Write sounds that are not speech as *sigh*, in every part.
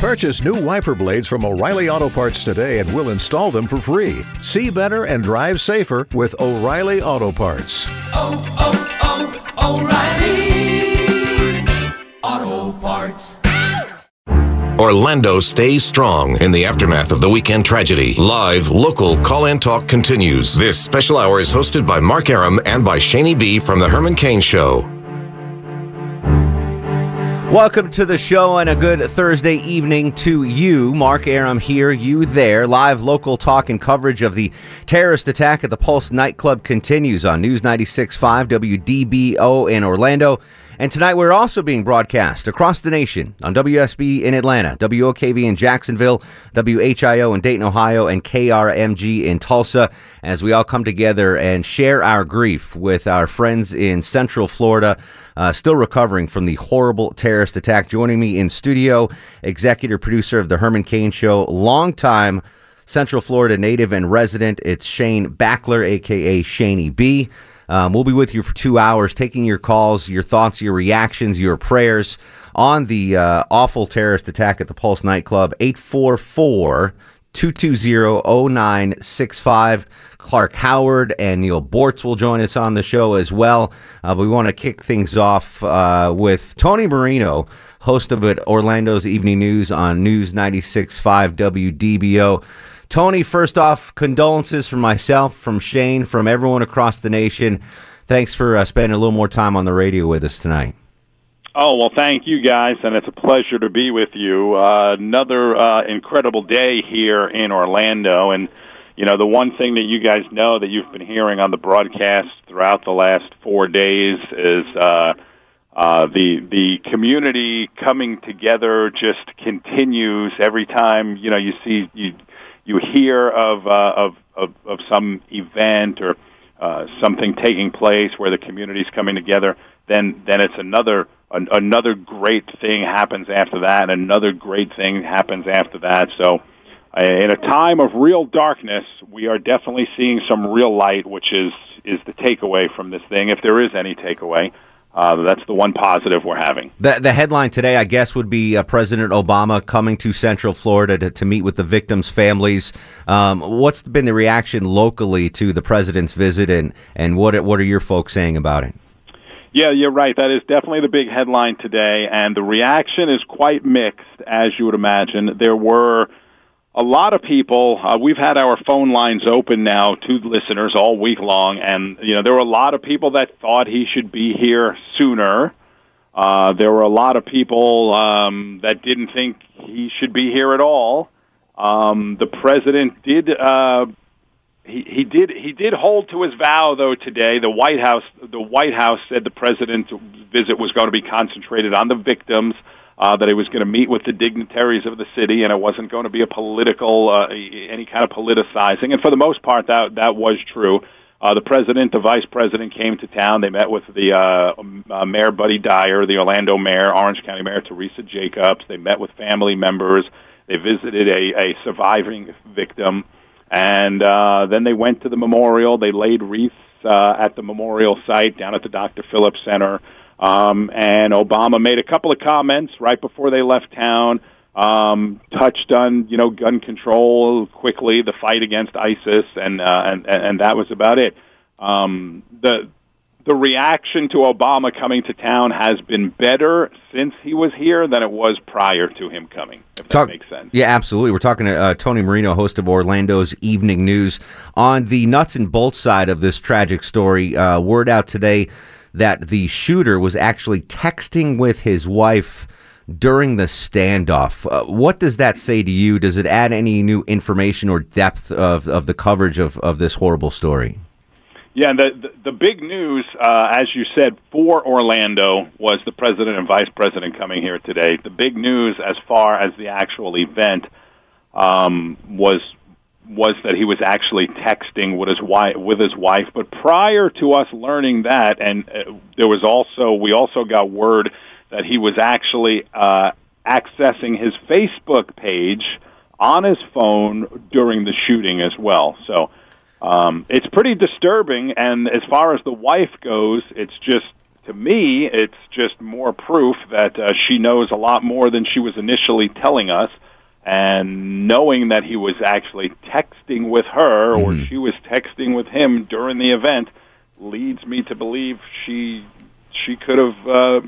Purchase new wiper blades from O'Reilly Auto Parts today and we'll install them for free. See better and drive safer with O'Reilly Auto Parts. Oh, oh, oh, O'Reilly Auto Parts. Orlando stays strong in the aftermath of the weekend tragedy. Live, local call and talk continues. This special hour is hosted by Mark Arum and by Shaney B from The Herman Cain Show. Welcome to the show and a good Thursday evening to you. Mark Arum here, you there. Live local talk and coverage of the terrorist attack at the Pulse nightclub continues on News 96.5 WDBO in Orlando. And tonight we're also being broadcast across the nation on WSB in Atlanta, WOKV in Jacksonville, WHIO in Dayton, Ohio, and KRMG in Tulsa as we all come together and share our grief with our friends in Central Florida. Uh, still recovering from the horrible terrorist attack. Joining me in studio, executive producer of the Herman Cain Show, longtime Central Florida native and resident. It's Shane Backler, aka Shaney B. Um, we'll be with you for two hours, taking your calls, your thoughts, your reactions, your prayers on the uh, awful terrorist attack at the Pulse nightclub. 844 220 0965. Clark Howard and Neil Boortz will join us on the show as well. Uh, we want to kick things off uh, with Tony Marino, host of it, Orlando's Evening News on News 96.5 WDBO. Tony, first off, condolences from myself, from Shane, from everyone across the nation. Thanks for uh, spending a little more time on the radio with us tonight. Oh, well, thank you guys, and it's a pleasure to be with you. Uh, another uh, incredible day here in Orlando, and you know, the one thing that you guys know that you've been hearing on the broadcast throughout the last four days is uh, uh, the the community coming together just continues every time you know you see you you hear of uh, of, of of some event or uh, something taking place where the community's coming together. Then then it's another an, another great thing happens after that, and another great thing happens after that. So in a time of real darkness, we are definitely seeing some real light, which is is the takeaway from this thing, if there is any takeaway. Uh, that's the one positive we're having. The, the headline today, I guess, would be uh, President Obama coming to Central Florida to, to meet with the victims' families. Um, what's been the reaction locally to the president's visit, and, and what what are your folks saying about it? Yeah, you're right. That is definitely the big headline today, and the reaction is quite mixed, as you would imagine. There were a lot of people uh, we've had our phone lines open now to listeners all week long and you know there were a lot of people that thought he should be here sooner uh, there were a lot of people um, that didn't think he should be here at all um, the president did uh, he, he did he did hold to his vow though today the white house the white house said the president's visit was going to be concentrated on the victims uh, that he was going to meet with the dignitaries of the city, and it wasn't going to be a political, uh, any kind of politicizing. And for the most part, that that was true. Uh, the president, the vice president came to town. They met with the uh, uh, mayor, Buddy Dyer, the Orlando mayor, Orange County Mayor Teresa Jacobs. They met with family members. They visited a, a surviving victim, and uh, then they went to the memorial. They laid wreaths uh, at the memorial site down at the Dr. Phillips Center. Um, and Obama made a couple of comments right before they left town. Um, touched on you know gun control quickly, the fight against ISIS, and uh, and and that was about it. Um, the the reaction to Obama coming to town has been better since he was here than it was prior to him coming. If Talk, that makes sense. Yeah, absolutely. We're talking to uh, Tony Marino, host of Orlando's Evening News, on the nuts and bolts side of this tragic story. Uh, word out today that the shooter was actually texting with his wife during the standoff. Uh, what does that say to you? Does it add any new information or depth of, of the coverage of, of this horrible story? Yeah, the, the, the big news, uh, as you said, for Orlando was the president and vice president coming here today. The big news, as far as the actual event, um, was was that he was actually texting with his wife with his wife but prior to us learning that and uh, there was also we also got word that he was actually uh accessing his Facebook page on his phone during the shooting as well so um it's pretty disturbing and as far as the wife goes it's just to me, it's just more proof that uh, she knows a lot more than she was initially telling us. And knowing that he was actually texting with her or Mhm. she was texting with him during the event leads me to believe she she could have uh,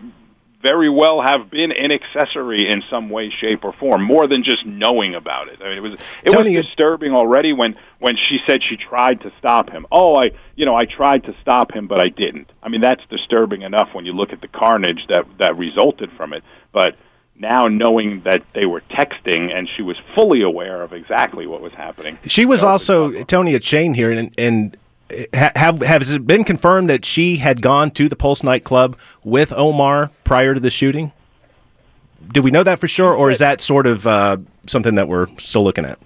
very well have been an accessory in some way, shape, or form, more than just knowing about it. I mean, it was it Tony, was disturbing already when when she said she tried to stop him. Oh, I you know I tried to stop him, but I didn't. I mean, that's disturbing enough when you look at the carnage that that resulted from it. But now knowing that they were texting and she was fully aware of exactly what was happening. She was also. Tony at Shane here, and and have has it been confirmed that she had gone to the Pulse nightclub with Omar prior to the shooting? Do we know that for sure, or is that sort of uh, something that we're still looking at?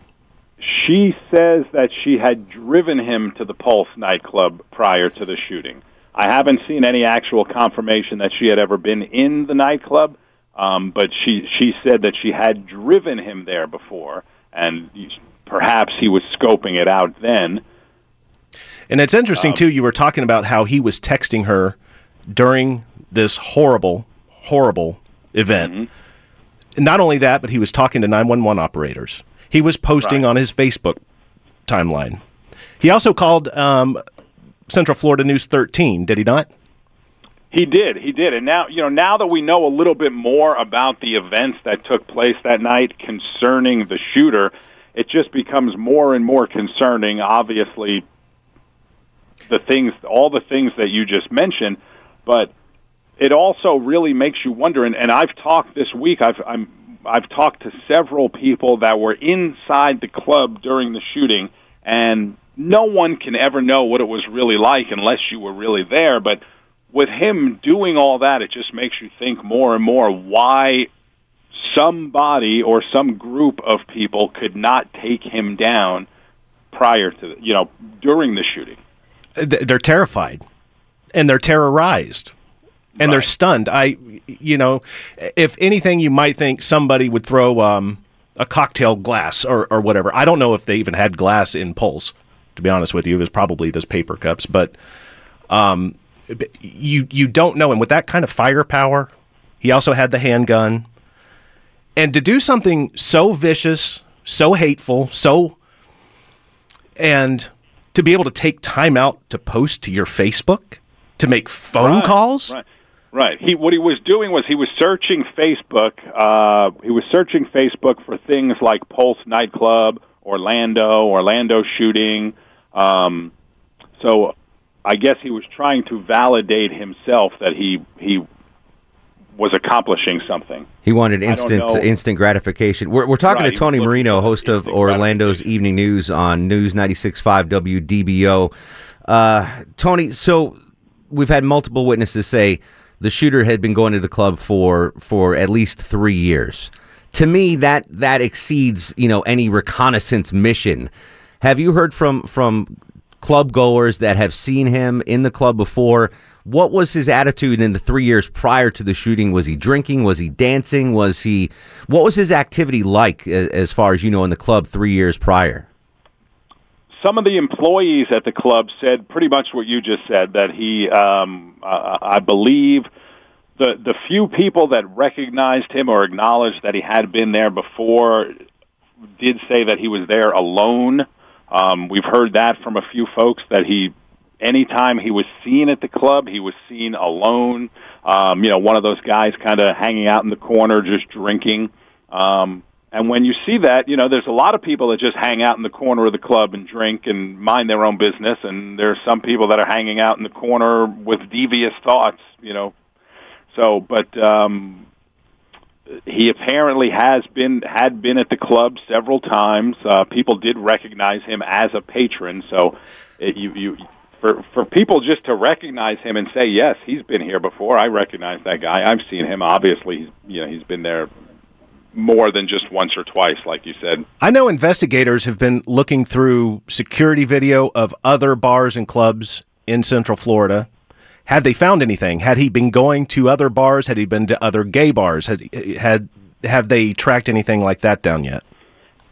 She says that she had driven him to the Pulse nightclub prior to the shooting. I haven't seen any actual confirmation that she had ever been in the nightclub, um, but she she said that she had driven him there before, and perhaps he was scoping it out then. And it's interesting too. You were talking about how he was texting her during this horrible, horrible event. Not only that, but he was talking to nine one one operators. He was posting Right. on his Facebook timeline. He also called um, Central Florida News 13, did he not? He did. He did. And now, you know, now that we know a little bit more about the events that took place that night concerning the shooter, it just becomes more and more concerning. Obviously, the things, all the things that you just mentioned, but it also really makes you wonder. And, and I've talked this week. I've I'm I've talked to several people that were inside the club during the shooting, and no one can ever know what it was really like unless you were really there. But with him doing all that, it just makes you think more and more why somebody or some group of people could not take him down prior to, you know, during the shooting. Th- They're terrified and they're terrorized and they're stunned. I, you know, if anything, you might think somebody would throw um, a cocktail glass or, or whatever. I don't know if they even had glass in Pulse. To be honest with you, it was probably those paper cups. But um, you you don't know. And with that kind of firepower, he also had the handgun. And to do something so vicious, so hateful, so and to be able to take time out to post to your Facebook, to make phone Right, calls. Right. Right. He what he was doing was he was searching Facebook. Uh, he was searching Facebook for things like Pulse nightclub, Orlando, Orlando shooting. Um, so I guess he was trying to validate himself that he he was accomplishing something. He wanted instant instant gratification. We're, we're talking Right, to Tony he was looking Marino, host of Orlando's. Evening News on News 96.5 WDBO. Uh, Tony, so we've had multiple witnesses say the shooter had been going to the club for for at least three years. To me, that that exceeds you know any reconnaissance mission. Have you heard from from club goers that have seen him in the club before? What was his attitude in the three years prior to the shooting? Was he drinking? Was he dancing? Was he? What was his activity like, as far as you know, in the club three years prior? some of the employees at the club said pretty much what you just said that he um I believe the the few people that recognized him or acknowledged that he had been there before did say that he was there alone um we've heard that from a few folks that he anytime he was seen at the club he was seen alone um you know one of those guys kind of hanging out in the corner just drinking um and when you see that, you know, there's a lot of people that just hang out in the corner of the club and drink and mind their own business, and there's some people that are hanging out in the corner with devious thoughts, you know. So, but um, he apparently has been had been at the club several times. Uh, people did recognize him as a patron, so it, you you. For, for people just to recognize him and say yes, he's been here before. I recognize that guy. I've seen him. Obviously, he's you know he's been there more than just once or twice, like you said. I know investigators have been looking through security video of other bars and clubs in Central Florida. Have they found anything? Had he been going to other bars? Had he been to other gay bars? Had had have they tracked anything like that down yet?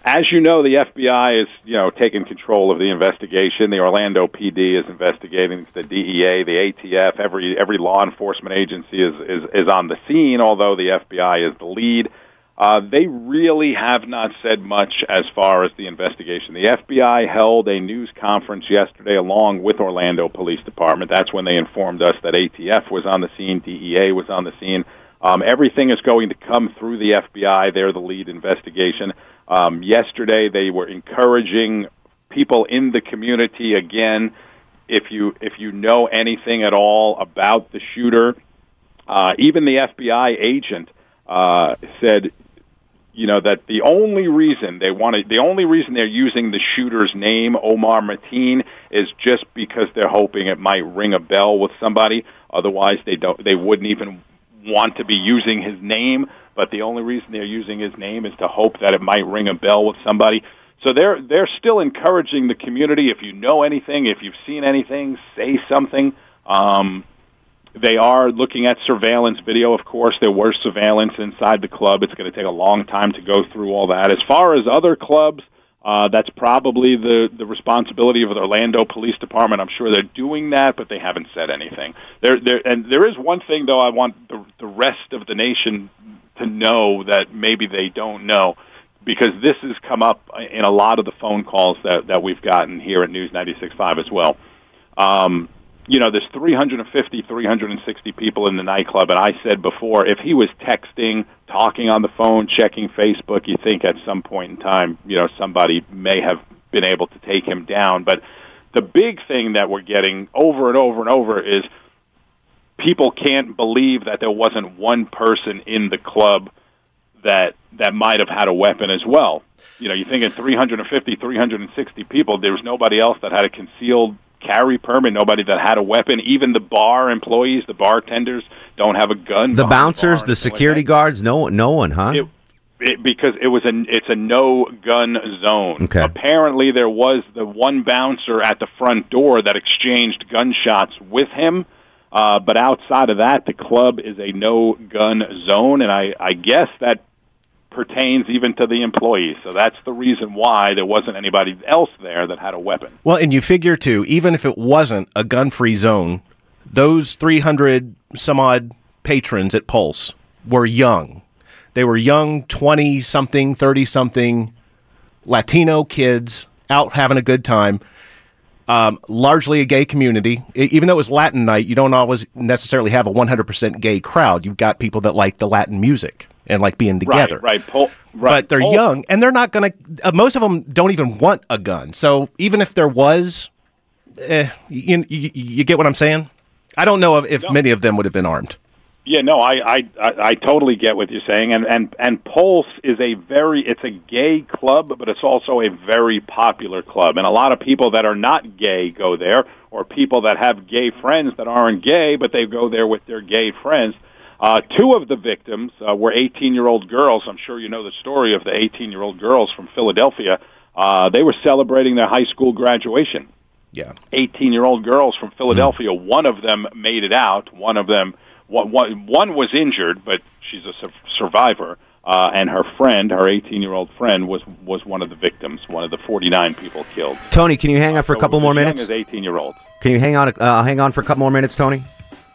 As you know, the FBI is, you know, taking control of the investigation. The Orlando PD is investigating. The DEA, the ATF, every every law enforcement agency is is, is on the scene. Although the FBI is the lead, uh, they really have not said much as far as the investigation. The FBI held a news conference yesterday along with Orlando Police Department. That's when they informed us that ATF was on the scene, DEA was on the scene. Um, everything is going to come through the FBI. They're the lead investigation. Um, yesterday, they were encouraging people in the community again. If you if you know anything at all about the shooter, uh, even the FBI agent uh, said, you know, that the only reason they wanted, the only reason they're using the shooter's name, Omar Mateen, is just because they're hoping it might ring a bell with somebody. Otherwise, they don't, they wouldn't even want to be using his name but the only reason they're using his name is to hope that it might ring a bell with somebody. So they're they're still encouraging the community. If you know anything, if you've seen anything, say something. Um, they are looking at surveillance video. Of course, there was surveillance inside the club. It's going to take a long time to go through all that. As far as other clubs, uh, that's probably the, the responsibility of the Orlando Police Department. I'm sure they're doing that, but they haven't said anything. There, there, and there is one thing, though, I want the, the rest of the nation to know that maybe they don't know because this has come up in a lot of the phone calls that, that we've gotten here at News 96.5 as well. Um, you know, there's 350, 360 people in the nightclub, and I said before, if he was texting, talking on the phone, checking Facebook, you think at some point in time, you know, somebody may have been able to take him down. But the big thing that we're getting over and over and over is – people can't believe that there wasn't one person in the club that that might have had a weapon as well. You know, you think in 350, 360 people, there was nobody else that had a concealed carry permit, nobody that had a weapon. Even the bar employees, the bartenders, don't have a gun. The bouncers, the, the security like guards, no, no one, huh? It, it, because it was a it's a no gun zone. Okay. Apparently, there was the one bouncer at the front door that exchanged gunshots with him uh, but outside of that, the club is a no gun zone, and I, I guess that pertains even to the employees. So that's the reason why there wasn't anybody else there that had a weapon. Well, and you figure too, even if it wasn't a gun free zone, those 300 some odd patrons at Pulse were young. They were young, 20 something, 30 something Latino kids out having a good time um, largely a gay community. even though it was Latin night, you don't always necessarily have a 100% gay crowd. You've got people that like the Latin music and like being together. Right, right. Pol- right. But they're Pol- young and they're not going to, uh, most of them don't even want a gun. So even if there was, eh, you, you, you, get what I'm saying? I don't know if, no. many of them would have been armed. Yeah, no, I, I I I totally get what you're saying, and and and Pulse is a very it's a gay club, but it's also a very popular club, and a lot of people that are not gay go there, or people that have gay friends that aren't gay, but they go there with their gay friends. Uh, two of the victims uh, were 18-year-old girls. I'm sure you know the story of the 18-year-old girls from Philadelphia. Uh, they were celebrating their high school graduation. Yeah, 18-year-old girls from Philadelphia. Mm. One of them made it out. One of them one, one, one was injured, but she's a su- survivor. Uh, and her friend, her 18-year-old friend, was was one of the victims, one of the 49 people killed. Tony, can you hang on for a couple more minutes? As 18-year-olds. Can you hang on? Uh, hang on for a couple more minutes, Tony.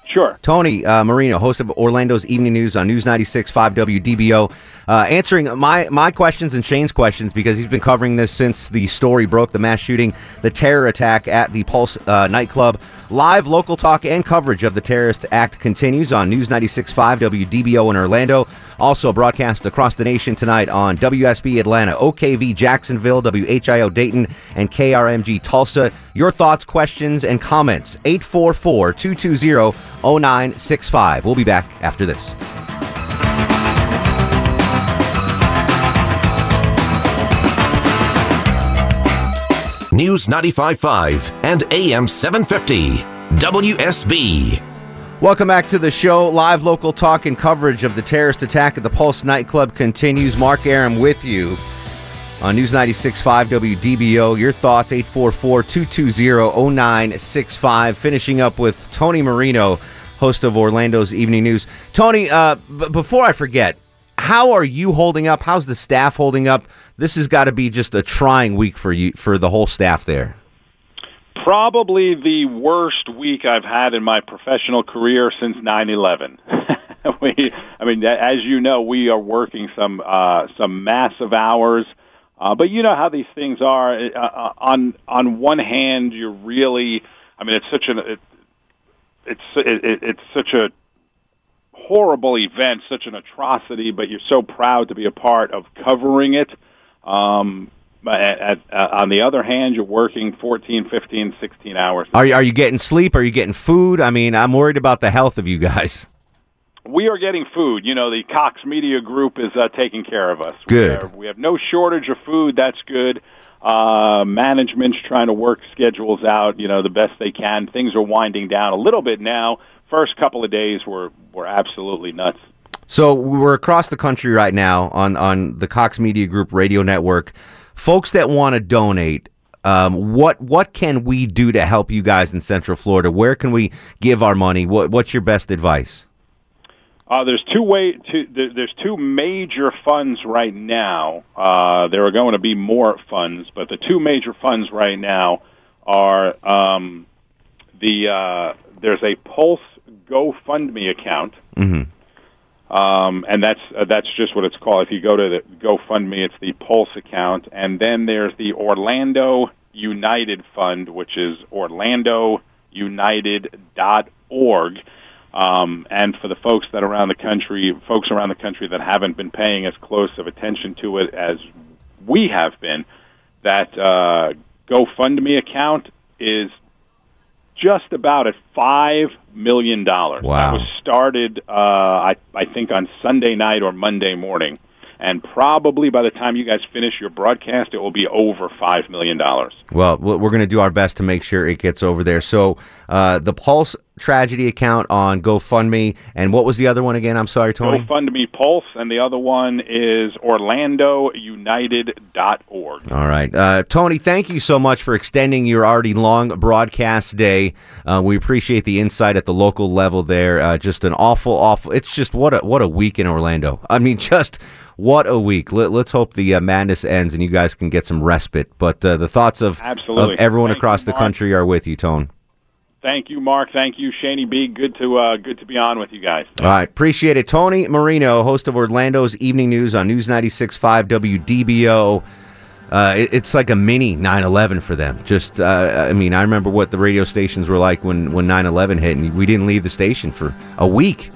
Sure. Tony uh, Marino, host of Orlando's Evening News on News 96 5 WDBO, uh, answering my, my questions and Shane's questions because he's been covering this since the story broke the mass shooting, the terror attack at the Pulse uh, nightclub. Live local talk and coverage of the terrorist act continues on News 96.5 WDBO in Orlando. Also broadcast across the nation tonight on WSB Atlanta, OKV Jacksonville, WHIO Dayton, and KRMG Tulsa. Your thoughts, questions, and comments 844 220 0965. We'll be back after this. News 95.5 and AM 750. WSB. Welcome back to the show. Live local talk and coverage of the terrorist attack at the Pulse nightclub continues. Mark Arum with you on News 96.5 WDBO. Your thoughts, 844-220-0965. Finishing up with Tony Marino, host of Orlando's Evening News. Tony, uh, b- before I forget, how are you holding up? How's the staff holding up? This has got to be just a trying week for you for the whole staff there. Probably the worst week I've had in my professional career since 9/11. *laughs* we, I mean, as you know, we are working some uh, some massive hours. Uh, but you know how these things are. Uh, uh on on one hand, you're really, I mean, it's such an it, it's it, it's such a horrible event, such an atrocity, but you're so proud to be a part of covering it. Um, at, at, uh, on the other hand, you're working 14, 15, 16 hours. Are you, are you getting sleep? Are you getting food? I mean, I'm worried about the health of you guys. We are getting food. You know, the Cox Media Group is uh, taking care of us. Good. We, are, we have no shortage of food. That's good. Uh, management's trying to work schedules out, you know, the best they can. Things are winding down a little bit now. First couple of days were, were absolutely nuts. So we're across the country right now on, on the Cox Media Group radio network folks that want to donate, um, what what can we do to help you guys in Central Florida? Where can we give our money? What, what's your best advice? Uh, there's two way two, there's two major funds right now. Uh, there are going to be more funds, but the two major funds right now are um, the uh, there's a Pulse GoFundMe account. Mm-hmm. Um, and that's uh, that's just what it's called. If you go to the GoFundMe, it's the Pulse account, and then there's the Orlando United Fund, which is OrlandoUnited.org. Um, and for the folks that around the country, folks around the country that haven't been paying as close of attention to it as we have been, that uh, GoFundMe account is just about at five million dollars. Wow. That was started, uh, I, I think, on Sunday night or Monday morning, and probably by the time you guys finish your broadcast, it will be over five million dollars. Well, we're going to do our best to make sure it gets over there. So, uh, the Pulse tragedy account on GoFundMe, and what was the other one again? I'm sorry, Tony. GoFundMe Pulse, and the other one is OrlandoUnited.org. All right, uh, Tony. Thank you so much for extending your already long broadcast day. Uh, we appreciate the insight at the local level there. Uh, just an awful, awful. It's just what a what a week in Orlando. I mean, *laughs* just. What a week! Let, us hope the uh, madness ends and you guys can get some respite. But uh, the thoughts of Absolutely. of everyone Thank across you, the country are with you, Tone. Thank you, Mark. Thank you, Shaney B. Good to uh, good to be on with you guys. All right, appreciate it. Tony Marino, host of Orlando's Evening News on News 96.5 WDBO. Uh, it, it's like a mini 9/11 for them. Just, uh, I mean, I remember what the radio stations were like when when 9/11 hit, and we didn't leave the station for a week.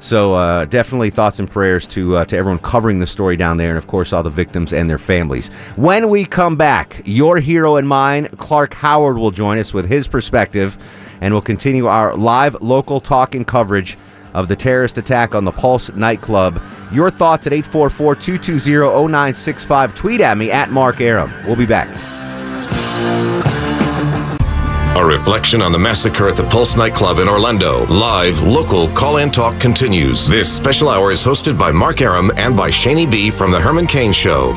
So uh, definitely thoughts and prayers to uh, to everyone covering the story down there, and of course all the victims and their families. When we come back, your hero and mine, Clark Howard, will join us with his perspective, and we'll continue our live local talk and coverage of the terrorist attack on the Pulse nightclub. Your thoughts at 844-220-0965. Tweet at me at Mark Arum. We'll be back. A reflection on the massacre at the Pulse nightclub in Orlando. Live, local call in talk continues. This special hour is hosted by Mark Arum and by Shaney B from The Herman Cain Show.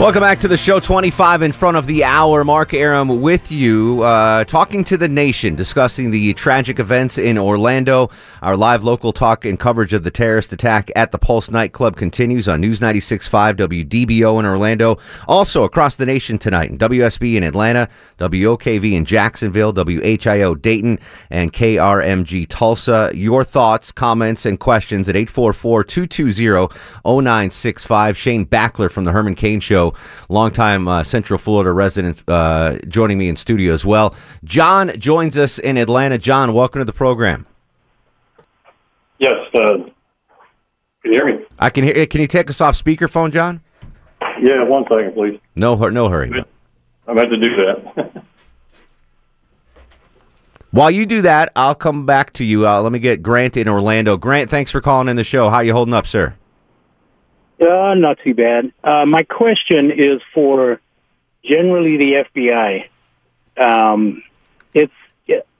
Welcome back to the show 25 in front of the hour. Mark Arum with you, uh, talking to the nation, discussing the tragic events in Orlando. Our live local talk and coverage of the terrorist attack at the Pulse nightclub continues on News 96.5 WDBO in Orlando. Also across the nation tonight in WSB in Atlanta, WOKV in Jacksonville, WHIO Dayton, and KRMG Tulsa. Your thoughts, comments, and questions at 844 220 0965. Shane Backler from the Herman Cain Show longtime uh, Central Florida resident, uh, joining me in studio as well. John joins us in Atlanta. John, welcome to the program. Yes. Uh, can you hear me? I can hear. Can you take us off speakerphone, John? Yeah, one second, please. No, no hurry. I'm about to do that. *laughs* While you do that, I'll come back to you. Uh, let me get Grant in Orlando. Grant, thanks for calling in the show. How you holding up, sir? Uh, not too bad. Uh, my question is for generally the FBI. Um, it's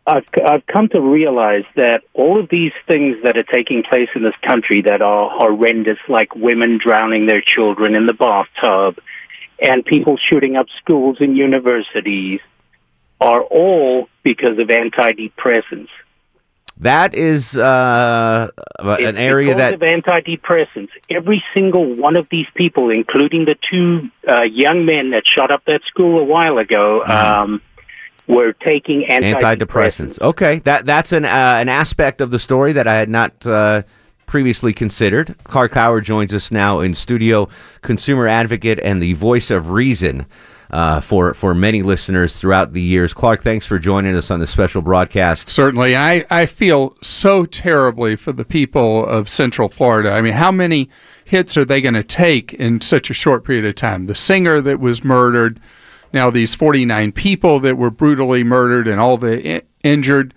I've, I've come to realize that all of these things that are taking place in this country that are horrendous, like women drowning their children in the bathtub and people shooting up schools and universities, are all because of antidepressants. That is uh, an area because that of antidepressants. Every single one of these people, including the two uh, young men that shot up that school a while ago, um, were taking antidepressants. antidepressants. Okay, that that's an uh, an aspect of the story that I had not uh, previously considered. Clark Howard joins us now in studio, consumer advocate and the voice of reason. Uh, for for many listeners throughout the years, Clark, thanks for joining us on this special broadcast. Certainly. I, I feel so terribly for the people of Central Florida. I mean, how many hits are they going to take in such a short period of time? The singer that was murdered, now these 49 people that were brutally murdered and all the I- injured,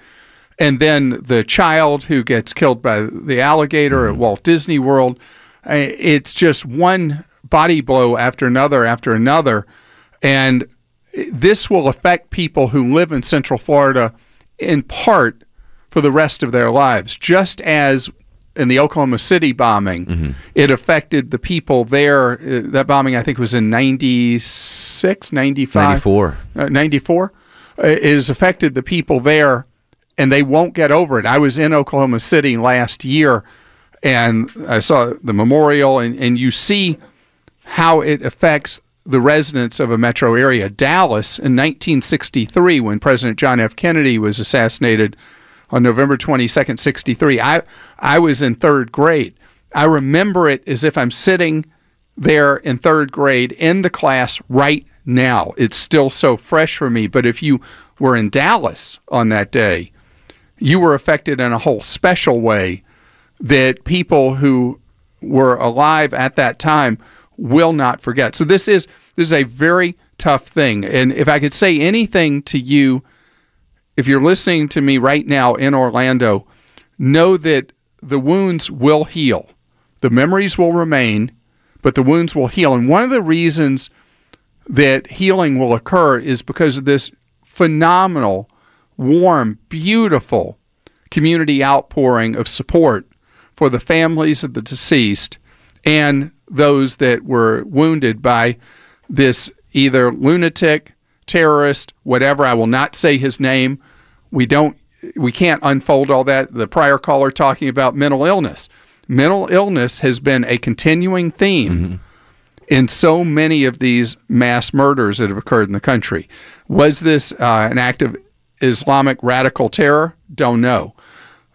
and then the child who gets killed by the alligator at mm-hmm. Walt Disney World. Uh, it's just one body blow after another after another. And this will affect people who live in Central Florida in part for the rest of their lives, just as in the Oklahoma City bombing, it affected the people there. Uh, That bombing, I think, was in 96, 95. 94. Uh, 94. Uh, It has affected the people there, and they won't get over it. I was in Oklahoma City last year, and I saw the memorial, and, and you see how it affects the residents of a metro area. Dallas in 1963, when President John F. Kennedy was assassinated on November 22nd, 63, I, I was in third grade. I remember it as if I'm sitting there in third grade in the class right now. It's still so fresh for me. But if you were in Dallas on that day, you were affected in a whole special way that people who were alive at that time will not forget. So this is this is a very tough thing. And if I could say anything to you, if you're listening to me right now in Orlando, know that the wounds will heal. The memories will remain, but the wounds will heal. And one of the reasons that healing will occur is because of this phenomenal, warm, beautiful community outpouring of support for the families of the deceased and those that were wounded by this either lunatic, terrorist, whatever. I will not say his name. We don't we can't unfold all that. The prior caller talking about mental illness. Mental illness has been a continuing theme in so many of these mass murders that have occurred in the country. Was this uh, an act of Islamic radical terror? Don't know.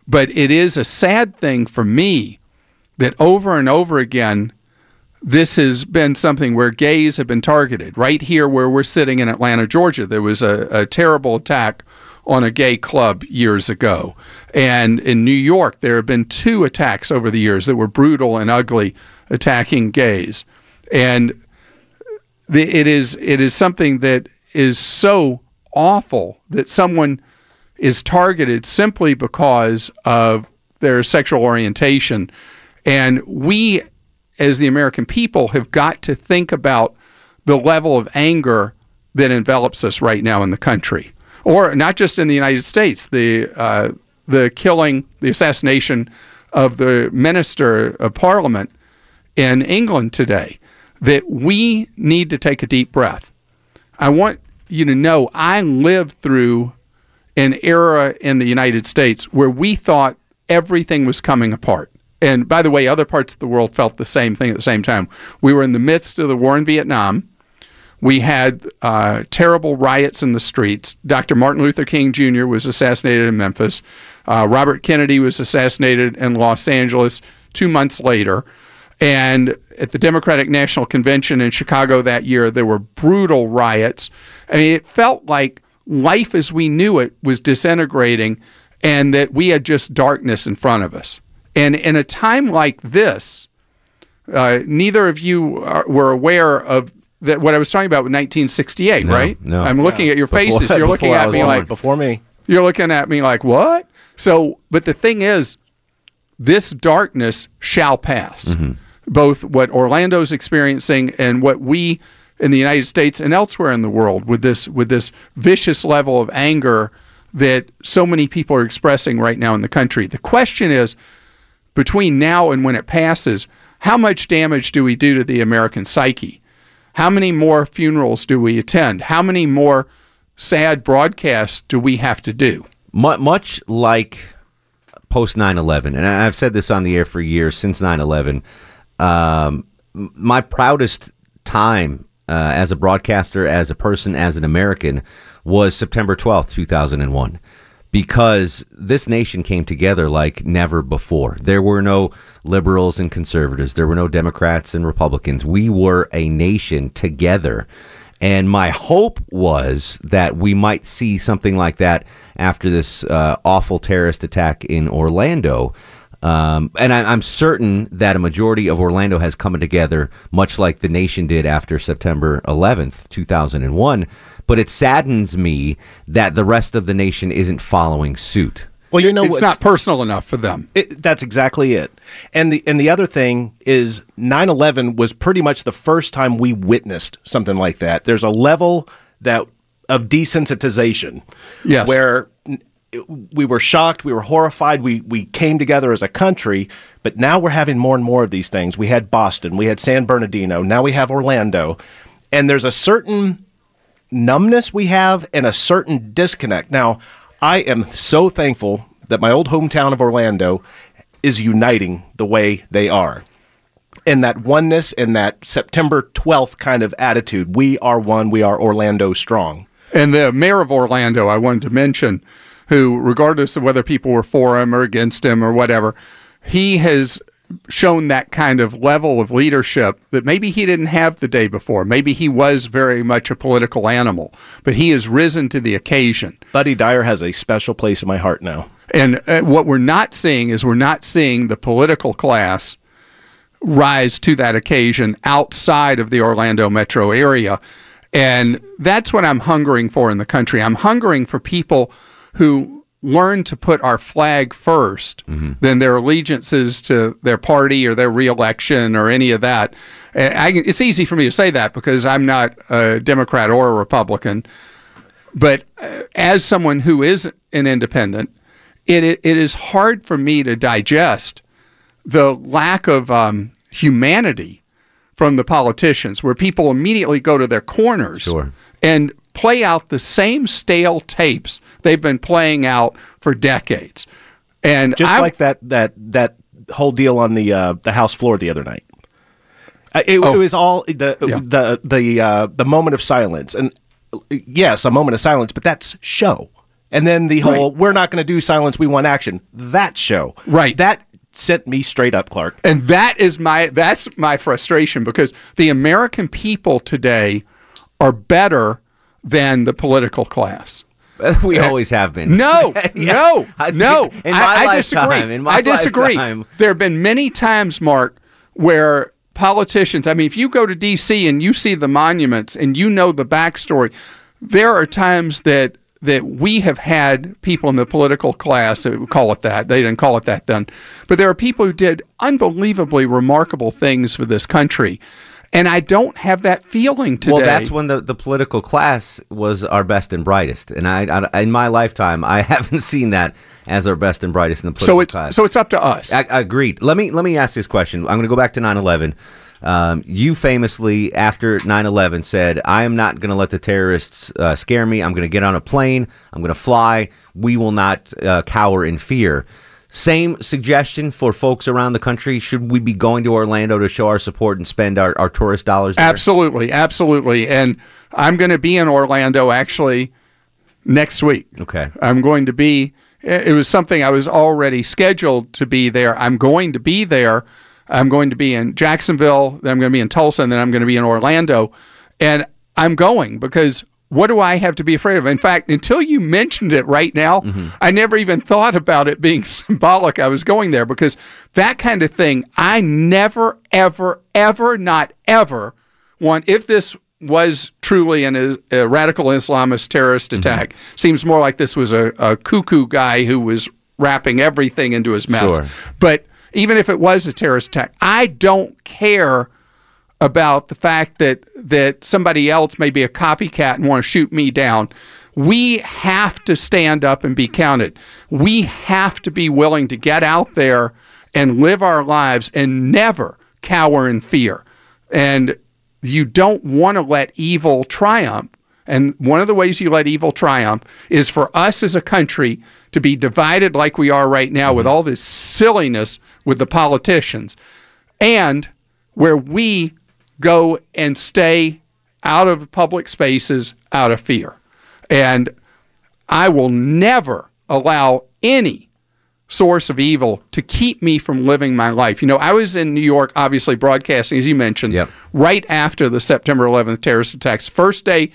But it is a sad thing for me that over and over again, this has been something where gays have been targeted. Right here, where we're sitting in Atlanta, Georgia, there was a, a terrible attack on a gay club years ago. And in New York, there have been two attacks over the years that were brutal and ugly, attacking gays. And the, it is it is something that is so awful that someone is targeted simply because of their sexual orientation. And we, as the American people, have got to think about the level of anger that envelops us right now in the country, or not just in the United States. The uh, the killing, the assassination of the minister of Parliament in England today. That we need to take a deep breath. I want you to know I lived through an era in the United States where we thought everything was coming apart. And by the way, other parts of the world felt the same thing at the same time. We were in the midst of the war in Vietnam. We had uh, terrible riots in the streets. Dr. Martin Luther King Jr. was assassinated in Memphis. Uh, Robert Kennedy was assassinated in Los Angeles two months later. And at the Democratic National Convention in Chicago that year, there were brutal riots. I mean, it felt like life as we knew it was disintegrating and that we had just darkness in front of us. And in a time like this, uh, neither of you are, were aware of that what I was talking about with 1968, No, right? no. I'm looking at your Before- faces. *laughs* You're looking at me born. like Before me. you're looking at me like what? So, but the thing is, this darkness shall pass. Mm-hmm. Both what Orlando's experiencing and what we in the United States and elsewhere in the world with this with this vicious level of anger that so many people are expressing right now in the country. The question is between now and when it passes, how much damage do we do to the American psyche? How many more funerals do we attend? How many more sad broadcasts do we have to do? Much like post 9/11, and I- I've said this on the air for years since 9/11. Um, my proudest time uh, as a broadcaster, as a person, as an American, was September 12th, 2001 because this nation came together like never before. There were no liberals and conservatives, there were no Democrats and Republicans. We were a nation together. And my hope was that we might see something like that after this uh, awful terrorist attack in Orlando. Um, and I, I'm certain that a majority of Orlando has come together, much like the nation did after September 11th, 2001. But it saddens me that the rest of the nation isn't following suit. Well, you know, it's what's- not personal enough for them. It, that's exactly it. And the and the other thing is 9/11 was pretty much the first time we witnessed something like that. There's a level that of desensitization. Yes. Where n- we were shocked, we were horrified, we we came together as a country, but now we're having more and more of these things. We had Boston, we had San Bernardino, now we have Orlando. And there's a certain numbness we have and a certain disconnect. Now, I am so thankful that my old hometown of Orlando is uniting the way they are. And that oneness and that September 12th kind of attitude. We are one, we are Orlando strong. And the mayor of Orlando, I wanted to mention, who, regardless of whether people were for him or against him or whatever, he has shown that kind of level of leadership that maybe he didn't have the day before. Maybe he was very much a political animal, but he has risen to the occasion. Buddy Dyer has a special place in my heart now. And uh, what we're not seeing is we're not seeing the political class rise to that occasion outside of the Orlando metro area. And that's what I'm hungering for in the country. I'm hungering for people who learn to put our flag 1st than their allegiances to their party or their reelection or any of that. I, it's easy for me to say that because I'm not a Democrat or a Republican. But uh, as someone who is an independent, it, it, it is hard for me to digest the lack of um, humanity from the politicians, where people immediately go to their corners Sure. and play out the same stale tapes they've been playing out for decades. And Just I, like that that that whole deal on the uh, the House floor the other night. Uh, It, Oh. it was all the Yeah. the the uh, the moment of silence, and yes, a moment of silence, but that's show. And then the whole Right. "we're not going to do silence, we want action." That show, Right. That sent me straight up, Clark. And that is my that's my frustration because the American people today are better than the political class. *laughs* we always have been. No, *laughs* Yeah. no, I no. in my I, I lifetime, disagree. in my I disagree. lifetime. There have been many times, Mark, where politicians. I mean, if you go to D.C. and you see the monuments and you know the backstory, there are times that that we have had people in the political class that would call it that. They didn't call it that then, but there are people who did unbelievably remarkable things for this country. And I don't have that feeling today. Well, that's when the, the political class was our best and brightest, and I, I in my lifetime I *laughs* haven't seen that as our best and brightest in the political so it's class. so it's up to us. I, I agreed. Let me let me ask this question. I'm going to go back to 9/11. Um, you famously, after 9/11, said, "I am not going to let the terrorists uh, scare me. I'm going to get on a plane. I'm going to fly. We will not uh, cower in fear." Same suggestion for folks around the country. Should we be going to Orlando to show our support and spend our, our tourist dollars there? Absolutely, absolutely. And I'm going to be in Orlando actually next week. Okay. I'm going to be. It was something I was already scheduled to be there. I'm going to be there. I'm going to be in Jacksonville. Then I'm going to be in Tulsa, and then I'm going to be in Orlando. And I'm going because what do I have to be afraid of? In fact, until you mentioned it right now, mm-hmm. I never even thought about it being *laughs* symbolic. I was going there because that kind of thing, I never, ever, ever, not ever want, if this was truly an, uh, a radical Islamist terrorist mm-hmm. attack, seems more like this was a, a cuckoo guy who was wrapping everything into his mess. Sure. But even if it was a terrorist attack, I don't care about the fact that that somebody else may be a copycat and want to shoot me down. We have to stand up and be counted. We have to be willing to get out there and live our lives and never cower in fear. And you don't want to let evil triumph. And one of the ways you let evil triumph is for us as a country to be divided like we are right now with all this silliness with the politicians, and where we go and stay out of public spaces out of fear. And I will never allow any source of evil to keep me from living my life. You know, I was in New York, obviously broadcasting, as you mentioned, Yep. right after the September 11th terrorist attacks. First day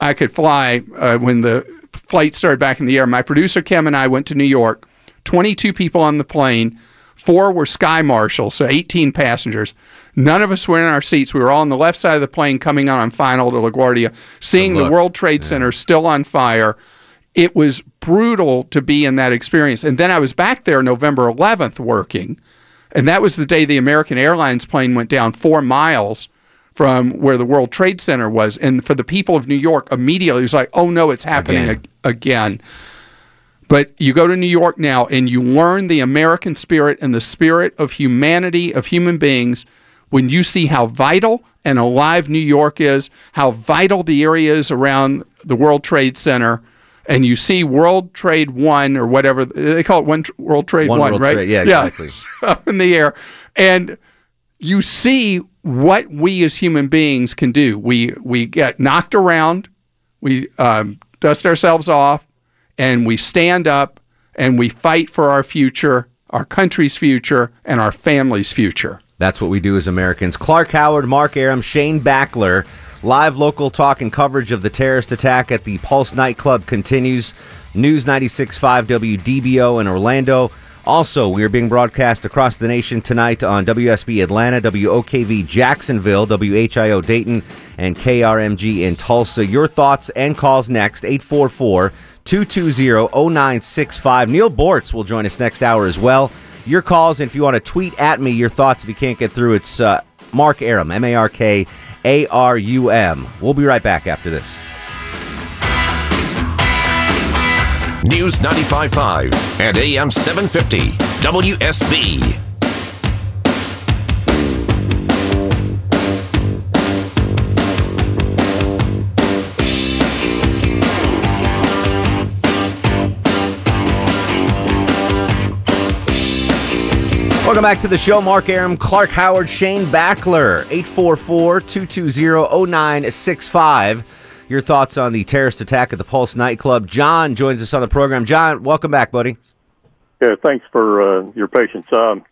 I could fly uh, when the flight started back in the air. My producer Kim and I went to New York. 22 people on the plane. Four were sky marshals, so 18 passengers. None of us were in our seats. We were all on the left side of the plane coming on on final to LaGuardia, seeing the. World Trade Center still on fire. It was brutal to be in that experience. And then I was back there November 11th working, and that was the day the American Airlines plane went down four miles from where the World Trade Center was. And for the people of New York, immediately it was like, oh no, it's happening Again. ag- again. But you go to New York now and you learn the American spirit and the spirit of humanity, of human beings, when you see how vital and alive New York is, how vital the area is around the World Trade Center, and you see World Trade One or whatever they call it, One World Trade One One, World right? Trade- yeah, exactly. *laughs* up in the air, and you see what we as human beings can do. We we get knocked around, we um, dust ourselves off, and we stand up and we fight for our future, our country's future, and our family's future. That's what we do as Americans. Clark Howard, Mark Arum, Shane Backler. Live local talk and coverage of the terrorist attack at the Pulse nightclub continues. News 96.5 WDBO in Orlando. Also, we are being broadcast across the nation tonight on WSB Atlanta, WOKV Jacksonville, WHIO Dayton, and KRMG in Tulsa. Your thoughts and calls next, 844 220 0965. Neal Boortz will join us next hour as well. Your calls, and if you want to tweet at me your thoughts if you can't get through, it's uh, Mark Arum, M A R K A R U M. We'll be right back after this. News 95.5 and AM 750. WSB. Welcome back to the show. Mark Arum, Clark Howard, Shane Backler, 844 220 0965. Your thoughts on the terrorist attack at the Pulse nightclub. John joins us on the program. John, welcome back, buddy. Yeah, thanks for uh, your patience. Um,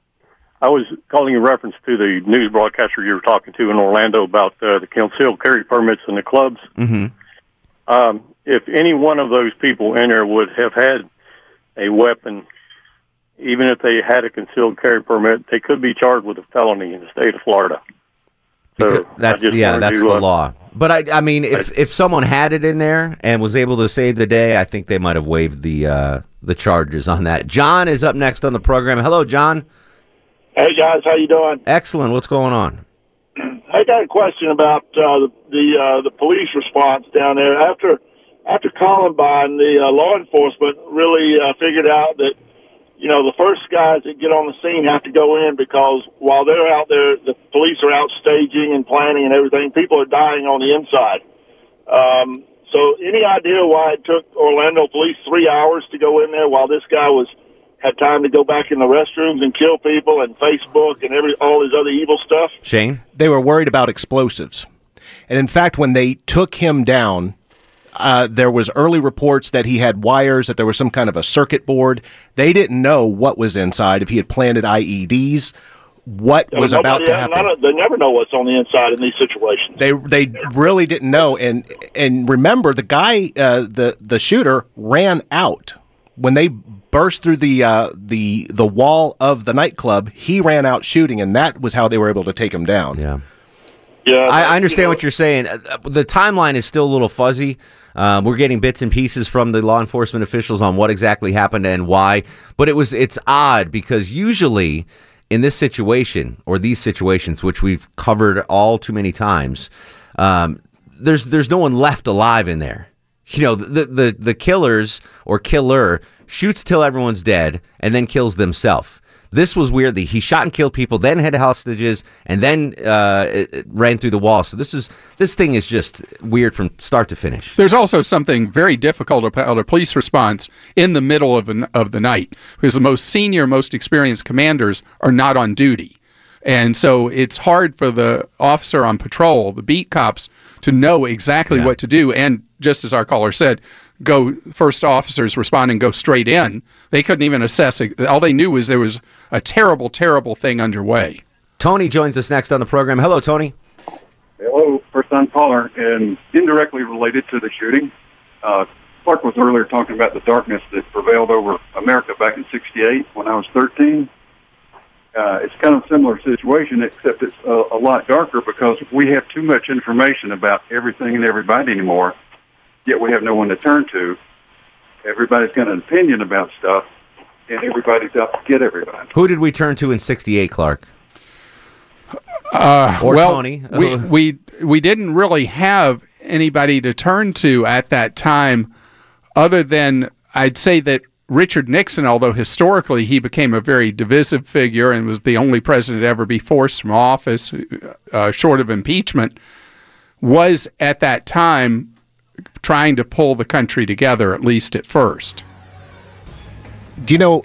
I was calling in reference to the news broadcaster you were talking to in Orlando about uh, the concealed carry permits in the clubs. Mm-hmm. Um, if any one of those people in there would have had a weapon, even if they had a concealed carry permit, they could be charged with a felony in the state of Florida. So That's yeah, that's the uh, law. But I, I mean, if if someone had it in there and was able to save the day, I think they might have waived the uh, the charges on that. John is up next on the program. Hello, John. Hey guys, how you doing? Excellent. What's going on? *clears throat* I got a question about uh, the the, uh, the police response down there after after Columbine. The uh, law enforcement really uh, figured out that you know the first guys that get on the scene have to go in because while they're out there, the police are out staging and planning and everything. People are dying on the inside. Um, so, any idea why it took Orlando police three hours to go in there while this guy was had time to go back in the restrooms and kill people and Facebook and every all his other evil stuff? Shane? They were worried about explosives. And in fact, when they took him down, uh, there was early reports that he had wires, that there was some kind of a circuit board. They didn't know what was inside, if he had planted IEDs, what was about to happen. none of- they never know what's on the inside in these situations. They they really didn't know, and and remember the guy, uh, the the shooter ran out when they burst through the uh, the the wall of the nightclub. He ran out shooting, and that was how they were able to take him down. Yeah. Yeah, I, I understand you know, what you're saying. Uh, The timeline is still a little fuzzy. Um, we're getting bits and pieces from the law enforcement officials on what exactly happened and why. But it was it's odd because usually in this situation or these situations, which we've covered all too many times, um, there's there's no one left alive in there. You know, the the the killers or killer shoots till everyone's dead and then kills themselves. This was weird. The- He shot and killed people, then had hostages, and then uh, it- it ran through the wall. So this is this thing is just weird from start to finish. There's also something very difficult about a police response in the middle of, an, of the night because the most senior, most experienced commanders are not on duty. And so it's hard for the officer on patrol, the beat cops, to know exactly Yeah. what to do. And just as our caller said, go first officers respond and go straight in. They couldn't even assess it. All they knew was there was a terrible, terrible thing underway. Tony joins us next on the program. Hello, Tony. Hello, first time caller, and indirectly related to the shooting. Uh, Clark was earlier talking about the darkness that prevailed over America back in '68 when I was 13. Uh, it's kind of a similar situation, except it's a, a lot darker because we have too much information about everything and everybody anymore, yet we have no one to turn to. Everybody's got an opinion about stuff, and everybody's out to get everybody. Who did we turn to in '68, Clark? Uh, Or well, Tony. We, we we didn't really have anybody to turn to at that time, other than I'd say that Richard Nixon, although historically he became a very divisive figure and was the only president to ever be forced from office, uh, short of impeachment, was at that time trying to pull the country together, at least at first. Do you know?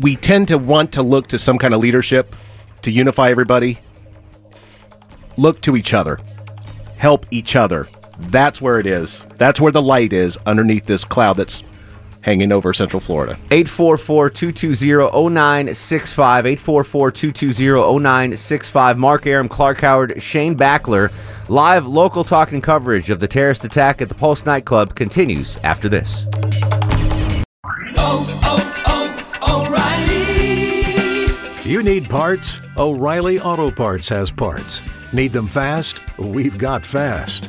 We tend to want to look to some kind of leadership to unify everybody. Look to each other, help each other. That's where it is. That's where the light is underneath this cloud that's hanging over Central Florida. 844-220-0965 844-220-0965 Mark Arum, Clark Howard, Shane Backler live local talking coverage of the terrorist attack at the Pulse nightclub continues after this oh, oh, oh, oh, O'Reilly. You need parts? O'Reilly Auto Parts has parts. Need them fast? We've got fast.